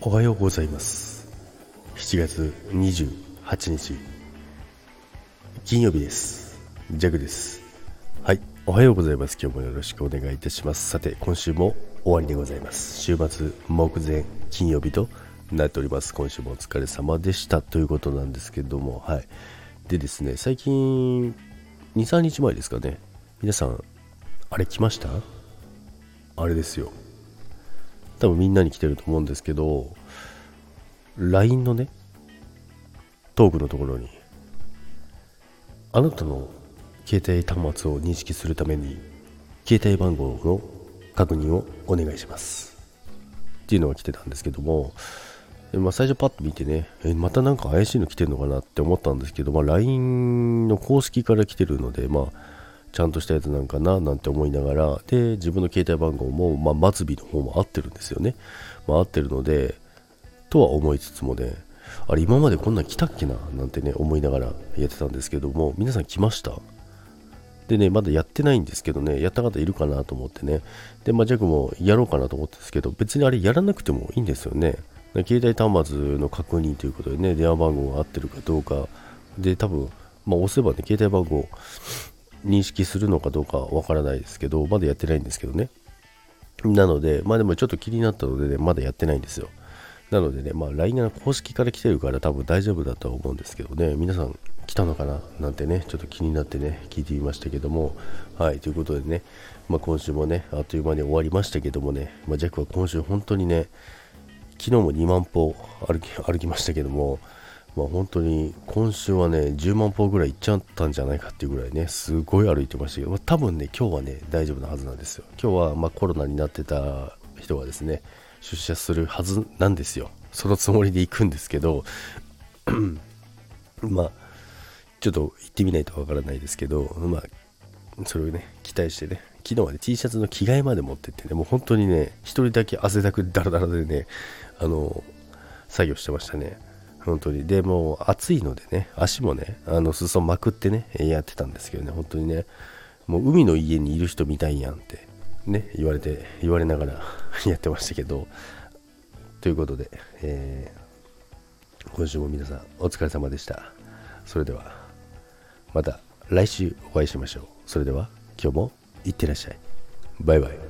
おはようございます。7月28日。金曜日です。ジャグです。はいおはようございます。今日もよろしくお願いいたします。さて今週も終わりでございます。週末目前金曜日となっております。今週もお疲れ様でした。ということなんですけども。はい。でですね最近23日前ですかね。皆さんあれ来ました？あれですよ。多分みんなに来てると思うんですけど LINE のねトークのところにあなたの携帯端末を認識するために携帯番号の確認をお願いします。っていうのが来てたんですけども、まあ、最初パッと見てねえまたなんか怪しいの来てるのかなって思ったんですけど、まあ、LINE の公式から来てるのでまあちゃんとしたやつなんかななんて思いながらで自分の携帯番号も、まあ、末尾の方も合ってるんですよね、まあ、合ってるのでとは思いつつもねあれ今までこんなん来たっけななんてね思いながらやってたんですけども皆さん来ました？でねまだやってないんですけどねやった方いるかなと思ってね。でまあジャックもやろうかなと思ったんですけど別にあれやらなくてもいいんですよね。携帯端末の確認ということでね電話番号が合ってるかどうか。で多分まあ押せばね携帯番号認識するのかどうかわからないですけど、まだやってないんですけどね。なので、まあでもちょっと気になったのでね、まだやってないんですよ。なのでね、まあ LINE が公式から来てるから多分大丈夫だとは思うんですけどね、皆さん来たのかな？なんてね、ちょっと気になってね、聞いてみましたけども、はい、ということでね、まあ今週もね、あっという間に終わりましたけどもね、まあジャックは今週本当にね、昨日も2万歩歩き歩きましたけども、まあ、本当に今週はね10万歩ぐらい行っちゃったんじゃないかっていうぐらいねすごい歩いてましたけど、まあ、多分ね今日はね大丈夫なはずなんですよ。今日はまコロナになってた人はですね出社するはずなんですよ。そのつもりで行くんですけど まあちょっと行ってみないとわからないですけどまあそれをね期待してね昨日はね T シャツの着替えまで持ってってねもう本当にね1人だけ汗だくダラダラでねあの作業してましたね。本当に。で、もう暑いのでね、足もね、あの裾まくってね、やってたんですけどね、本当にね、もう海の家にいる人みたいやんって、ね、言われて、言われながら やってましたけど、ということで、えー、今週も皆さんお疲れ様でした。それでは、また来週お会いしましょう。それでは、今日もいってらっしゃい。バイバイ。